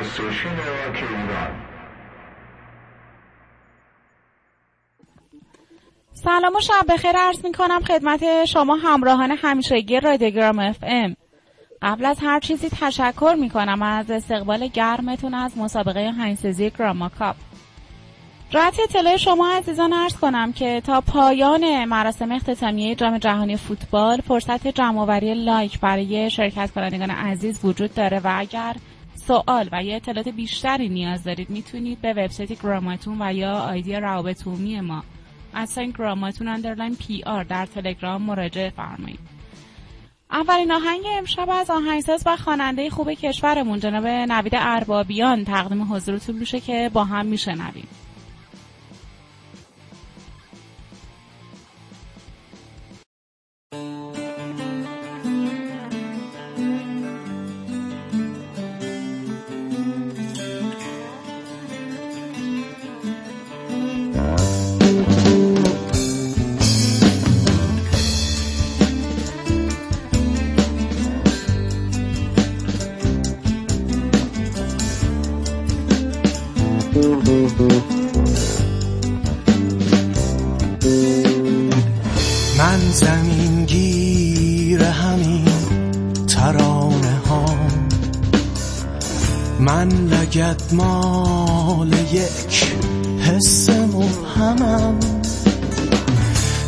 station rock ایران سلام و شب بخیر. عرض می کنم خدمت شما همراهان همیشگی رادیوگرام FM. قبل از هر چیزی تشکر می کنم از استقبال گرمتون از مسابقه آهنگسازی گراما کاپ. جهت اطلاع شما عزیزان عرض کنم که تا پایان مراسم اختتامیه جام جهانی فوتبال فرصت جمعآوری لایک برای شرکت کنندگان عزیز وجود داره و اگر سوال و یا اطلاعات بیشتری نیاز دارید می‌تونید به وبسایت گراماتون و یا ID روابط عمومی ما at sign گراماتون underline PR در تلگرام مراجعه فرمایید. اولین آهنگ امشب از آهنگساز و خواننده خوب کشورمون جناب نوید اربابیان تقدیم حضورتون میشه که با هم میشنویم. لگت مال یک حس مبهمم.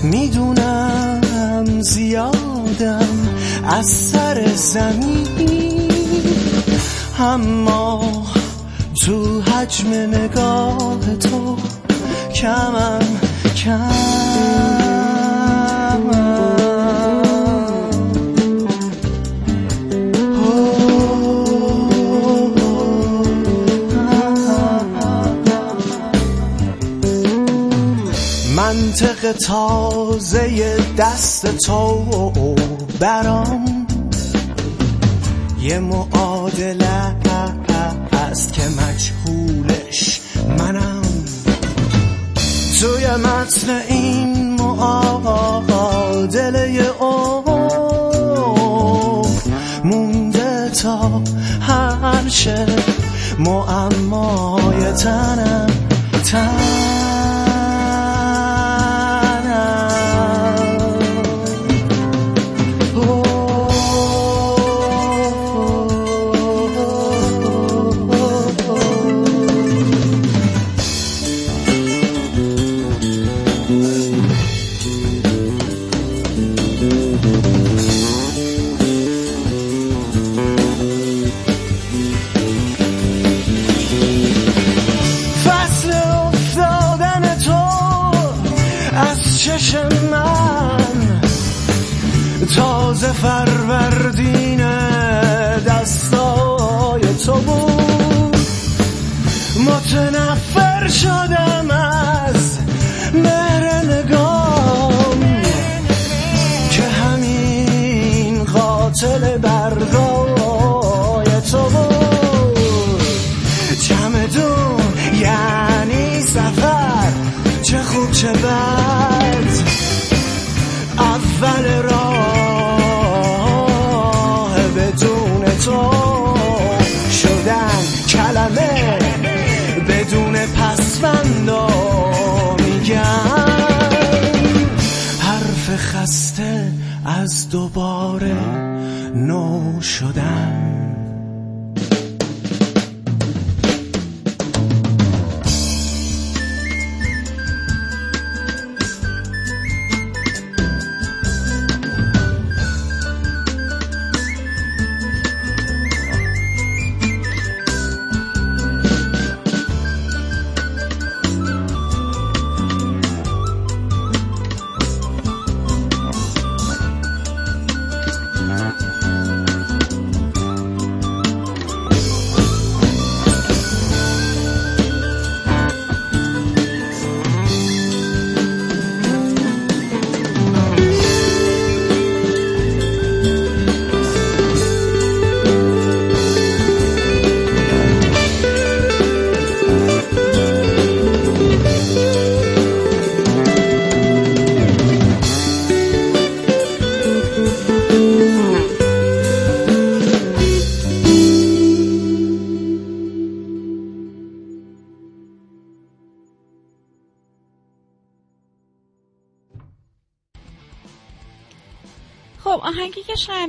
می‌دونم زیادم از سر زمین. اما تو حجم نگاه تو کمم منطق تازه دست تو برام. یه معادله است که مجهولش منم. توی متن این معادله او مونده تا هر شه معمای تنم فصل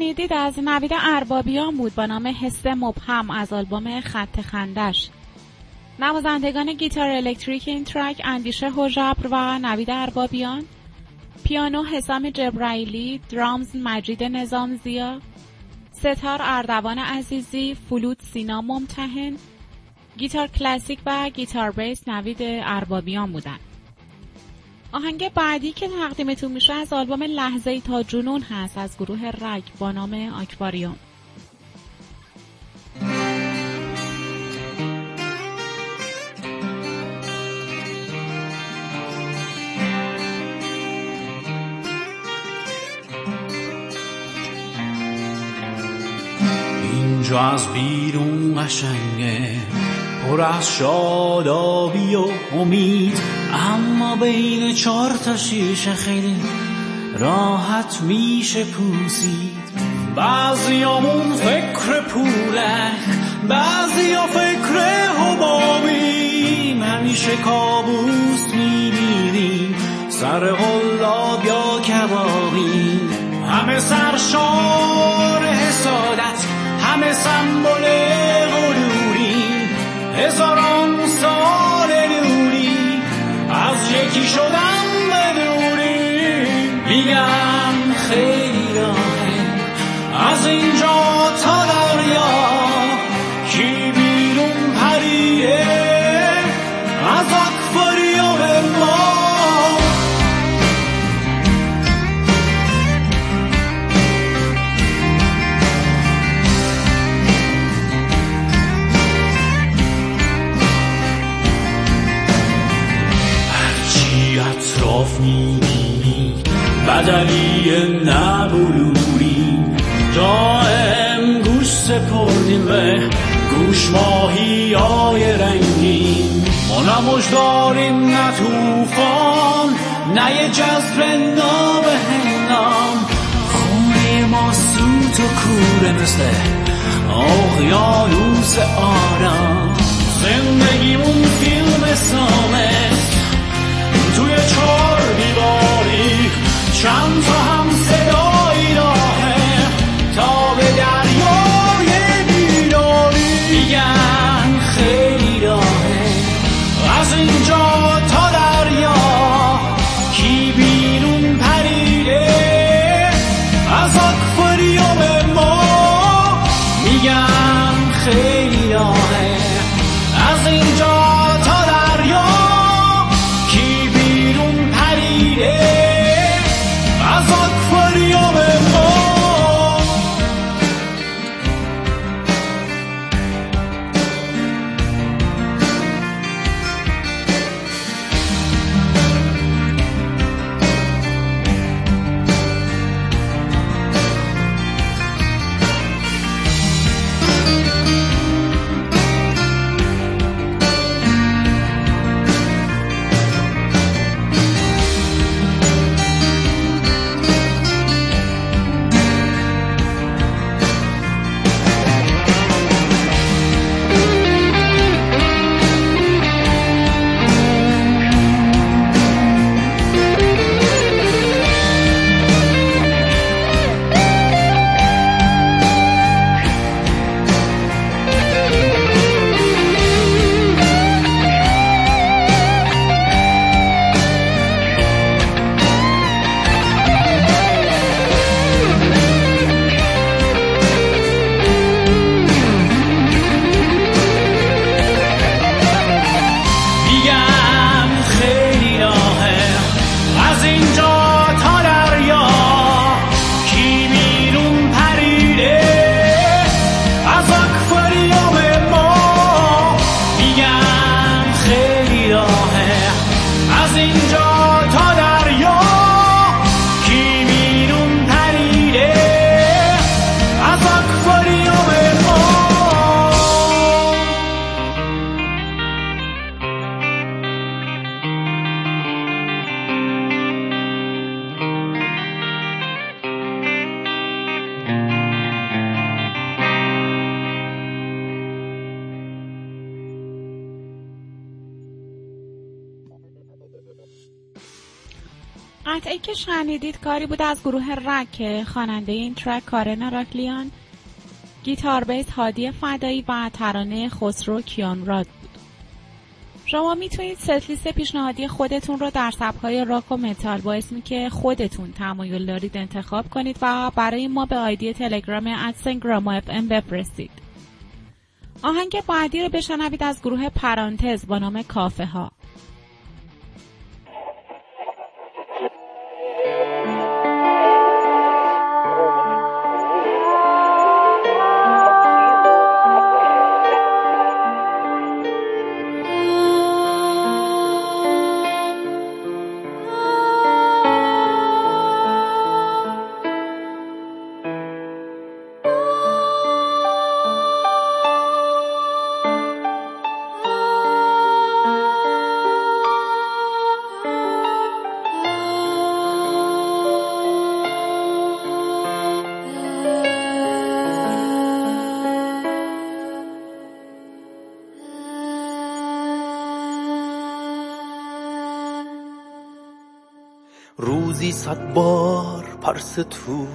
شنیدید از نوید اربابیان بود با نام حس مبهم از آلبوم خط خندش. نوازندگان گیتار الکتریک این track اندیشه هوژبر و نوید اربابیان پیانو حسام جبرائیلی drums مجید نظامزیا ستار اردوان عزیزی فلوت سینا ممتحن گیتار کلاسیک و گیتار بیس نوید اربابیان بودن آهنگ بعدی که تقدیمتون میشه از آلبوم لحظه ای تا جنون هست از گروه رگ با نام آکواریوم. اینجا از بیرون قشنگه. پر از شادابی و امید اما بین چهار تا شیشه خیلی راحت میشه پوسید. بعضیامون فکر پوله بعضیا فکر حبابیم همیشه کابوس می‌بینیم سر غلاب یا کبابی. همه سرشار حسادت همه سمبل Yeah. بدلی نبلوری دائم گوش سپردیم به گوش ماهی های رنگین ما نه مجداریم نه توفان نه یه جذب نابهنام خونه ما سوت و کوره مثل اقیانوس آرام. زندگیمون فیلم سامت توی چهار Schauen vor Hamster. که شنیدید کاری بود از گروه رک خواننده این track کارن راکلیان. گیتار بیس هادی فدایی و ترانه خسرو کیانراد بود. شما می‌تونید ست پیشنهادی خودتون رو در سبکهای راک و متال با اسمی که خودتون تمایل دارید انتخاب کنید و برای ما به ID تلگرام at sign گرام FM بفرستید. آهنگ بعدی رو بشنوید از گروه پرانتز با نام کافه ها روزی صد بار پرس تو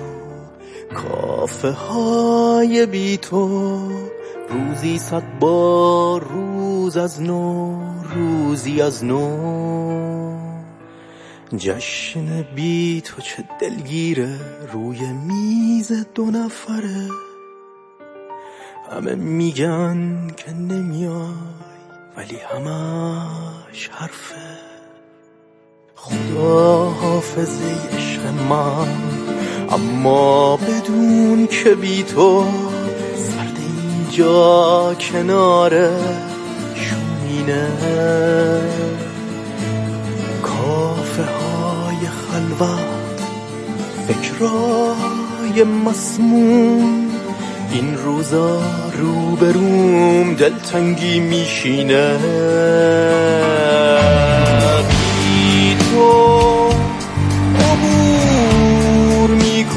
کافه های بی تو. روزی صد بار روز از نو روزی از نو. جشن بی تو چه دلگیره روی میز دو نفره. همه میگن که نمیای ولی همش حرفه. خدا حافظه عشق من اما بدون که بی تو سرد اینجا کنار شومینه. کافه های خلوت فکرای مسموم. این روزا روبروم دلتنگی میشینه.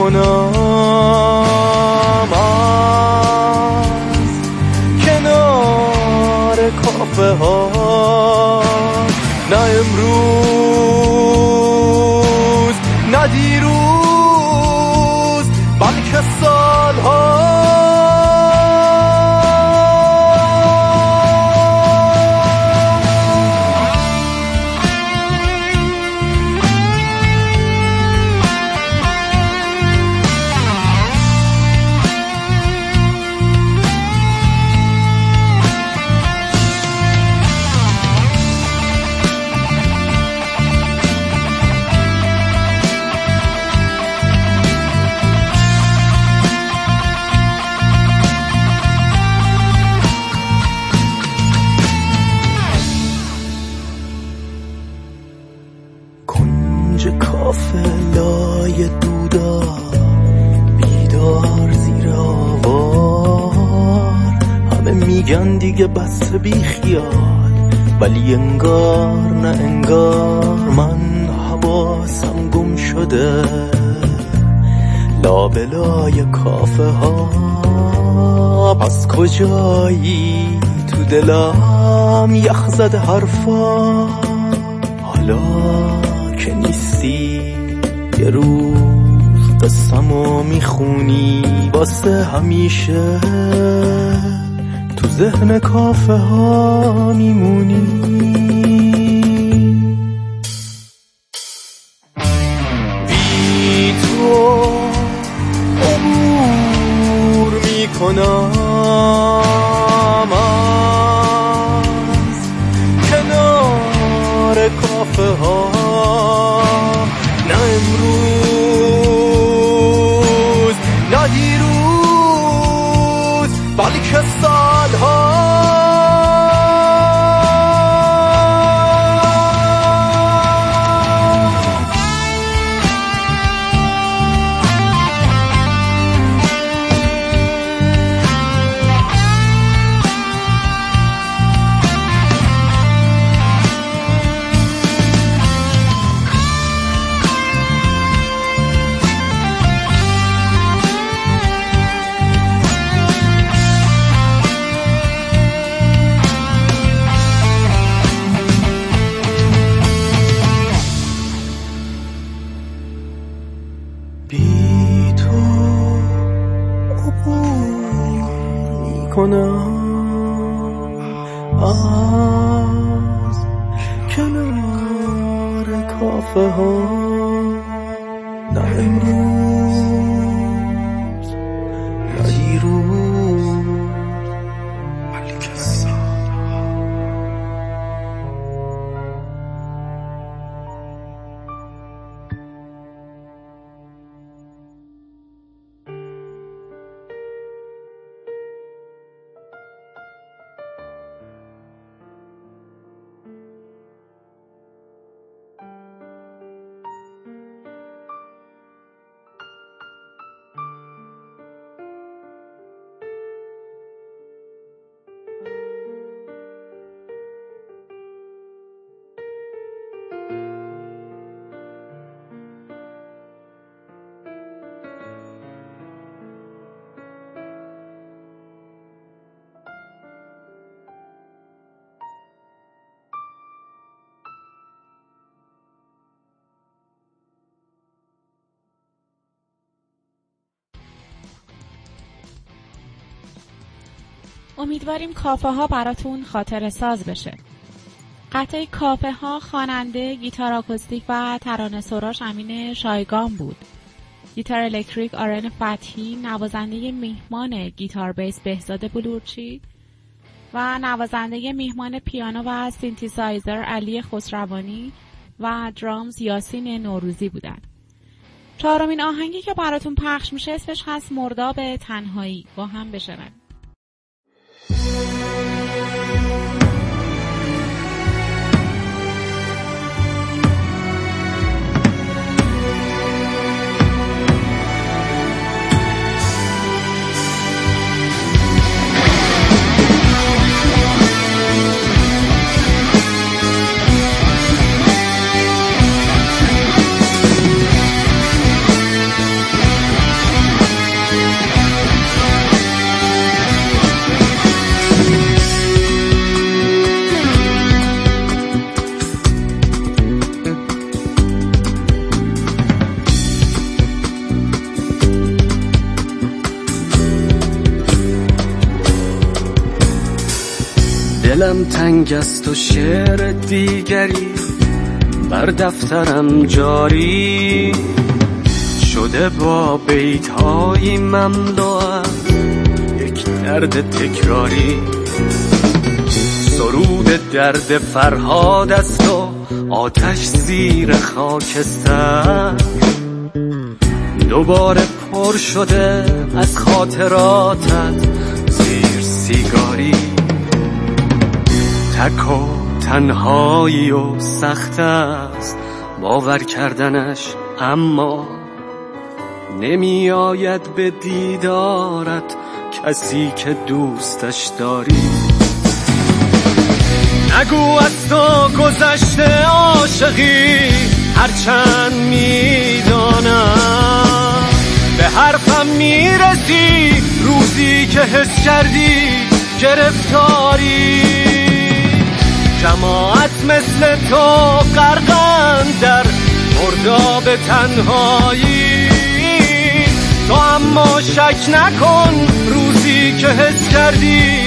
عبور حرفا حالا که نیستی یه روز قسمو می‌خونی واسه همیشه ذهن کافه ها میمونی. امیدواریم کافه ها براتون خاطر ساز بشه. قطعه کافه ها خواننده گیتار آکوستیک و ترانه سراش امین شایگان بود. گیتار الکتریک آرن فتحی نوازنده میهمان گیتار بیس بهزاد بلورچی و نوازنده میهمان پیانو و سینتیسایزر علی خسروانی و drums یاسین نوروزی بودند. چهارمین آهنگی که براتون پخش میشه اسمش هست مرداب تنهایی. با هم بشنویم. دلم تنگ است و شعر دیگری بر دفترم جاری. شده با بیت های مملو یک درد تکراری. سرود درد فرهاد است و آتش زیر خاکستر. دوباره پر شده از خاطراتت زیر سیگاری. تک و تنهایی و سخت است باور کردنش اما نمی آید به دیدارت کسی که دوستش داری. نگو از تو گذشته عاشقی هرچند می‌دانم. به حرفم می‌رسی روزی که حس کردی گرفتاری. جماعت مثل تو غرقن در مرداب تنهایی. تو اما شک نکن روزی که حس کردی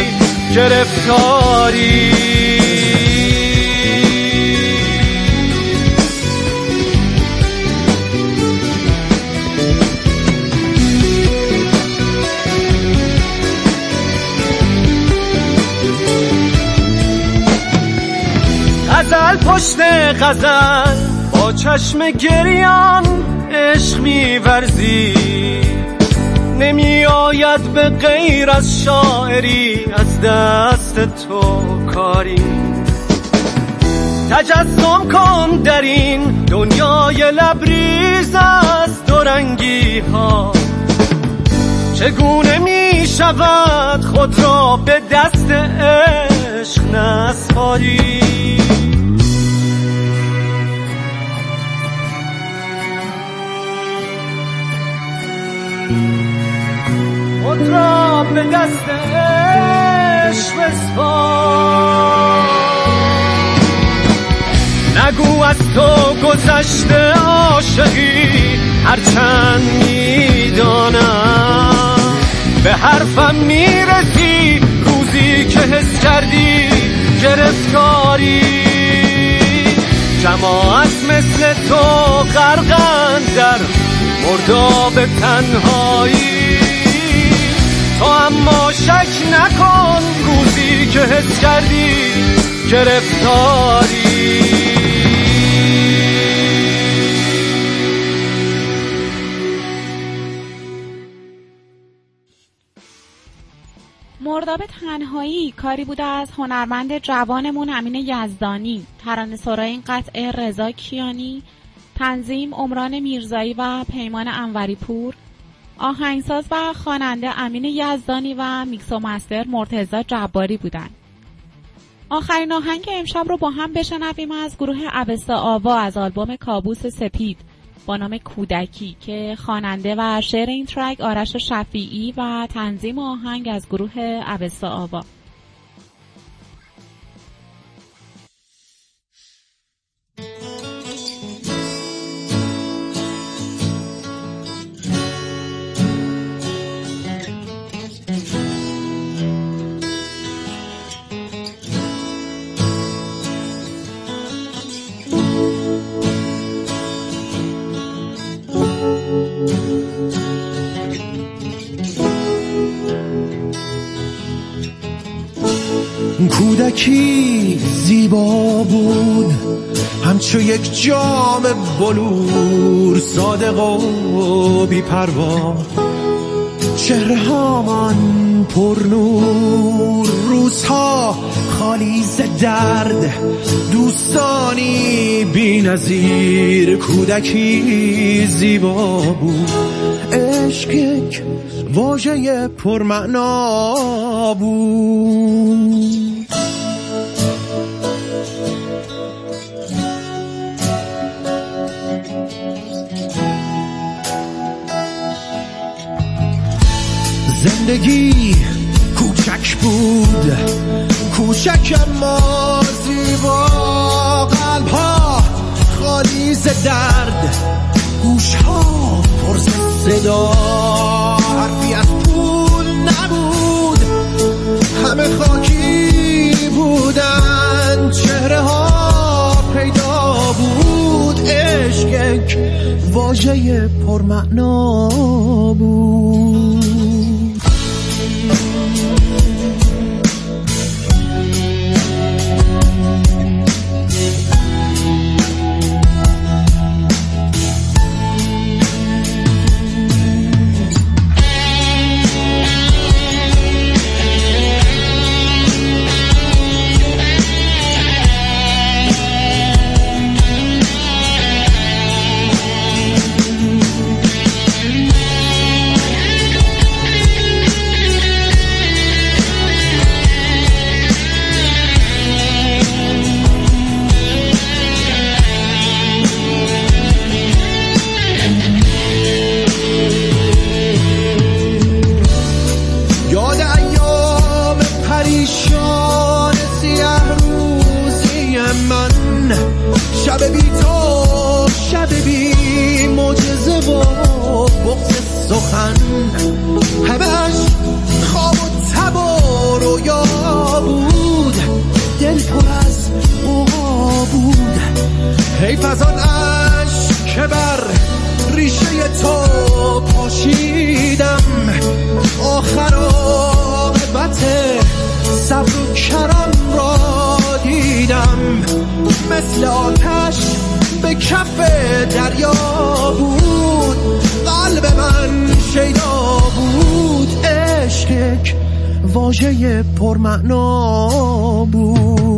گرفتاری. غزل پشت غزل با چشم گریان عشق میورزی. نمی آید به غیر از شاعری از دست تو کاری. تجسم کن در این دنیای لبریز از دورنگی ها چگونه می شود خود را به دست عشق نسپاری؟ خود را به دست عشق نگو از تو گذشته عاشقی هرچند می‌دانم. به حرفم می‌رسی حس کردی گرفتاری. جماعت مثل تو غرقند در مرداب تنهایی. تو اما شک نکن روزی که حس کردی گرفتاری. مرداب تنهایی کاری بوده از هنرمند جوانمون امین یزدانی. ترانه سرای این قطعه رضا کیانی تنظیم عمران میرزایی و پیمان انوری پور. آهنگساز و خواننده امین یزدانی و میکس و مستر مرتزا جباری بودند. آخرین آهنگ امشب رو با هم بشنویم از گروه اوستا آوا از آلبوم کابوس سپید با نام کودکی که خواننده و شعر این ترک آرش شفیعی و تنظیم آهنگ از گروه اوستا آوا کودکی زیبا بود. همچو یک جام بلور صادق و بیپروا. چهره هامان پر نور. روزها خالی ز درد. دوستانی بی نظیر کودکی زیبا بود. عشق یک واژه پرمعنا بود. زندگی کوچک بود کوچک اما زیبا. قلب ها خالی ز درد گوش ها پر صدا. حرفی از پول نبود همه خاکی بودن. چهره ها پیدا بود عشق واژه پرمعنا بود. سخن همش خواب و تب و رویا بود. دل پر از قوا بود. حیف از آن عشق که بر ریشه تو پاشیدم. آخر عاقبت صبر و کرم را دیدم. مثل آتش به کف دریا بود. قلب من شیدا بود. عشق واژه پرمعنا بود.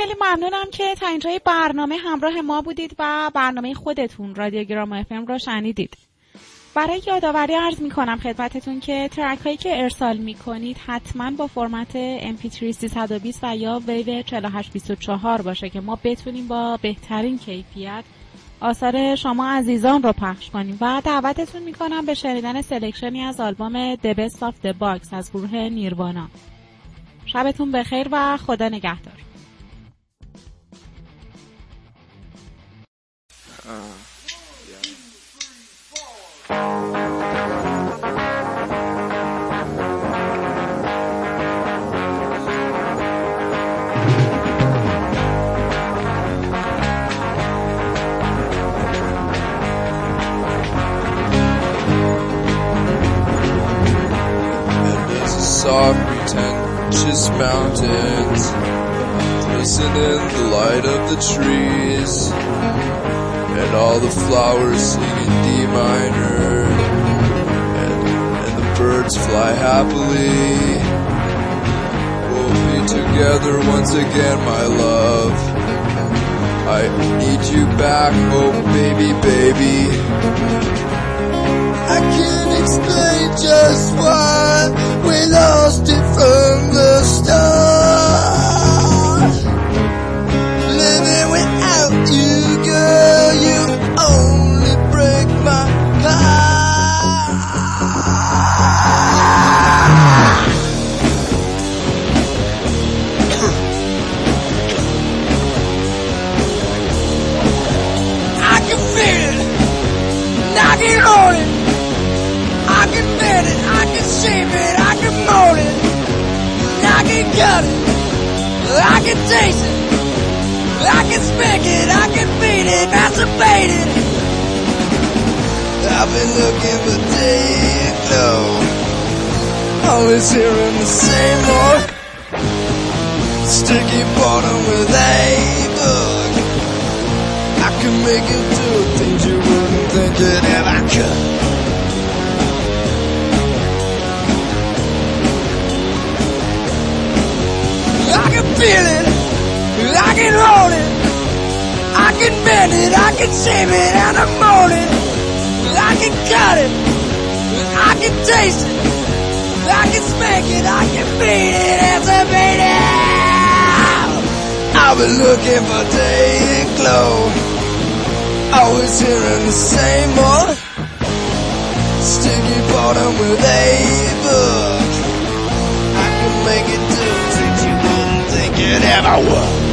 خیلی ممنونم که تا اینجای برنامه همراه ما بودید و برنامه خودتون رادیوگرام FM رو شنیدید. برای یادآوری عرض می کنم خدمتتون که track هایی که ارسال می کنید حتما با فرمت MP3 320 و یا WAV 4824 باشه که ما بتونیم با بهترین کیفیت آثار شما عزیزان رو پخش کنیم. و دعوتتون می کنم به شنیدن selection ی از آلبوم The Best of the Box از گروه نیروانا. شبتون بخیر و خدا نگهدار. Soft pretentious mountains. Glisten in the light of the trees and all the flowers sing in D minor. And, and the birds fly happily. We'll be together once again my love. I need you back oh baby baby. I can't explain just why we lost it from the start. With. I can make it do you wouldn't think it ever would.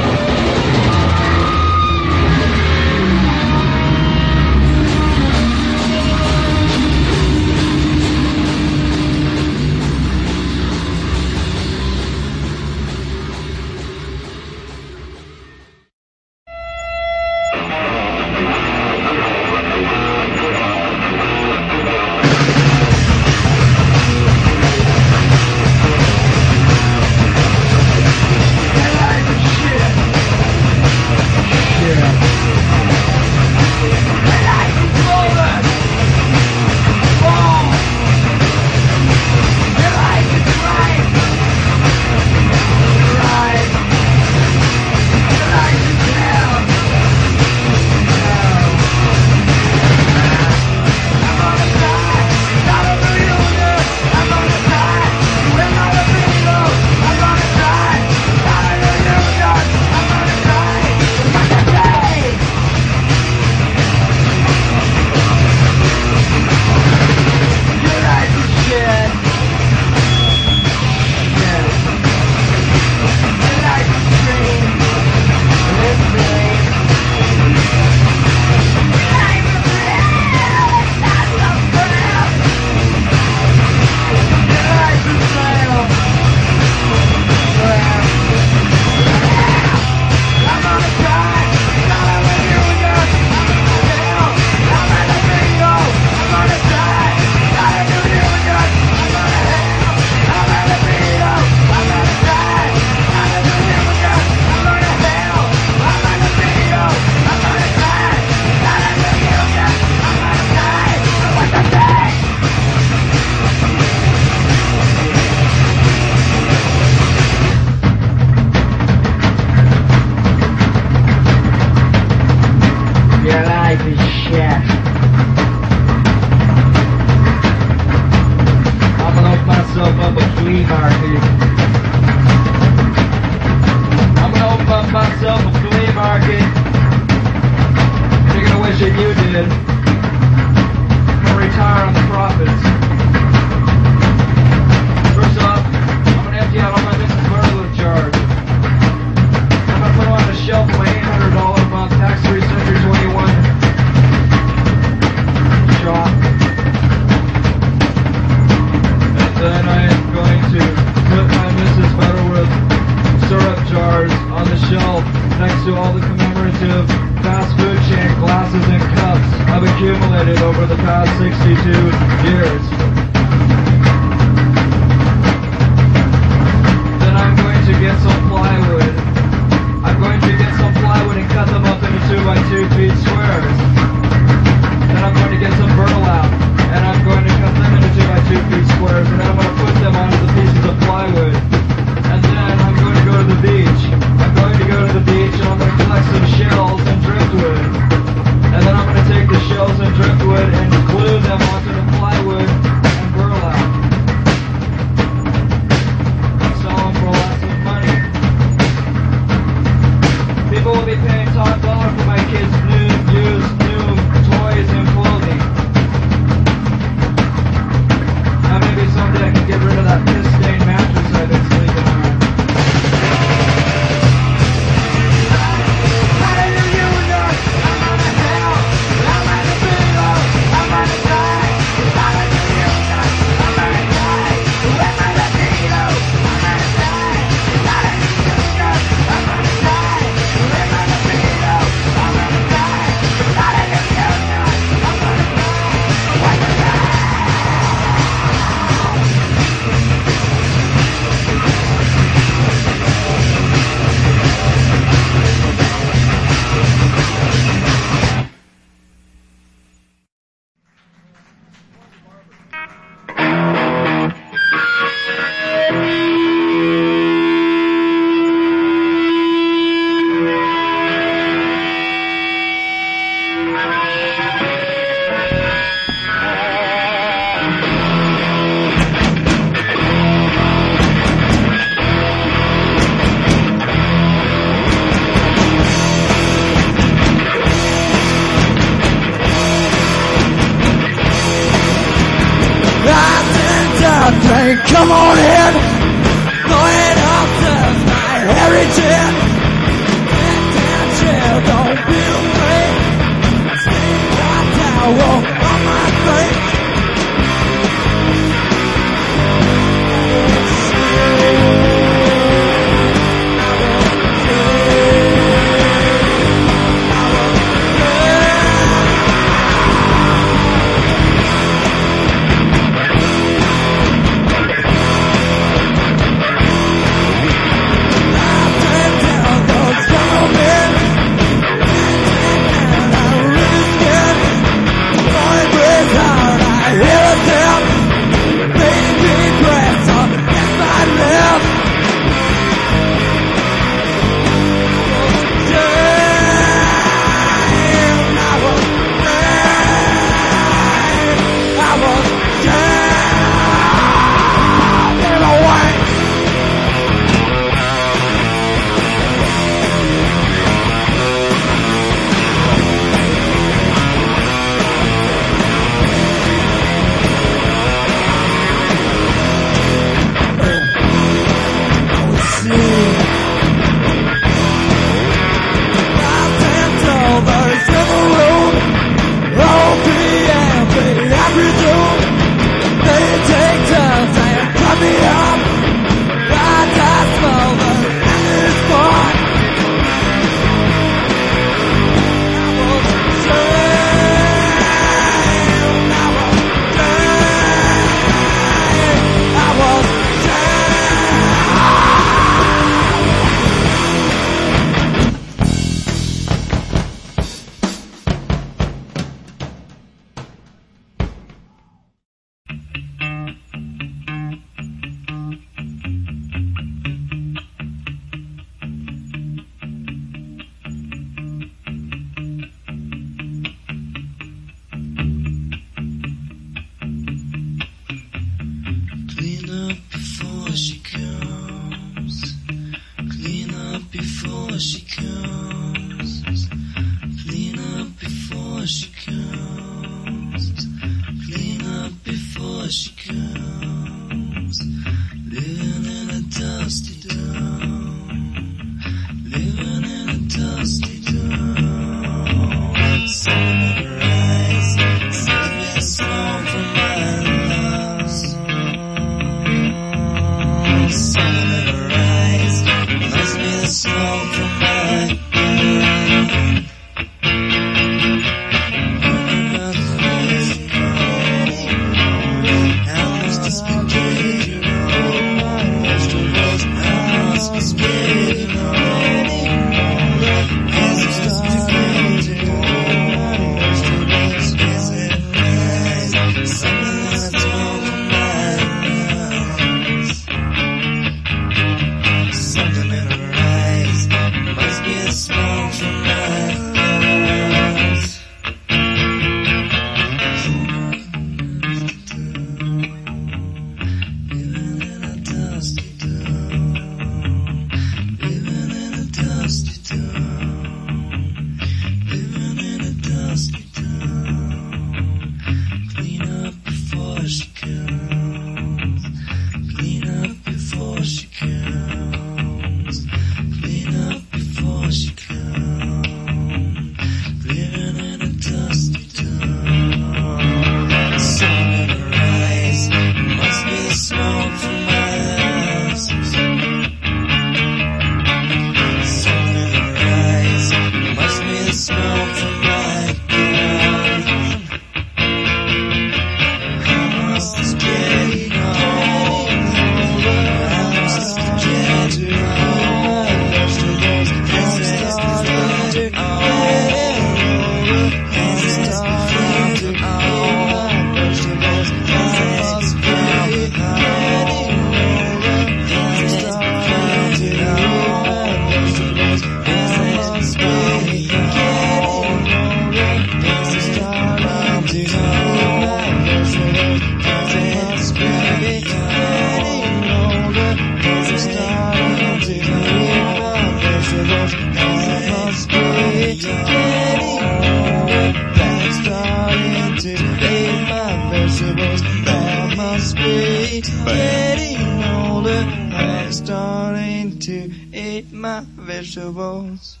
carnivals.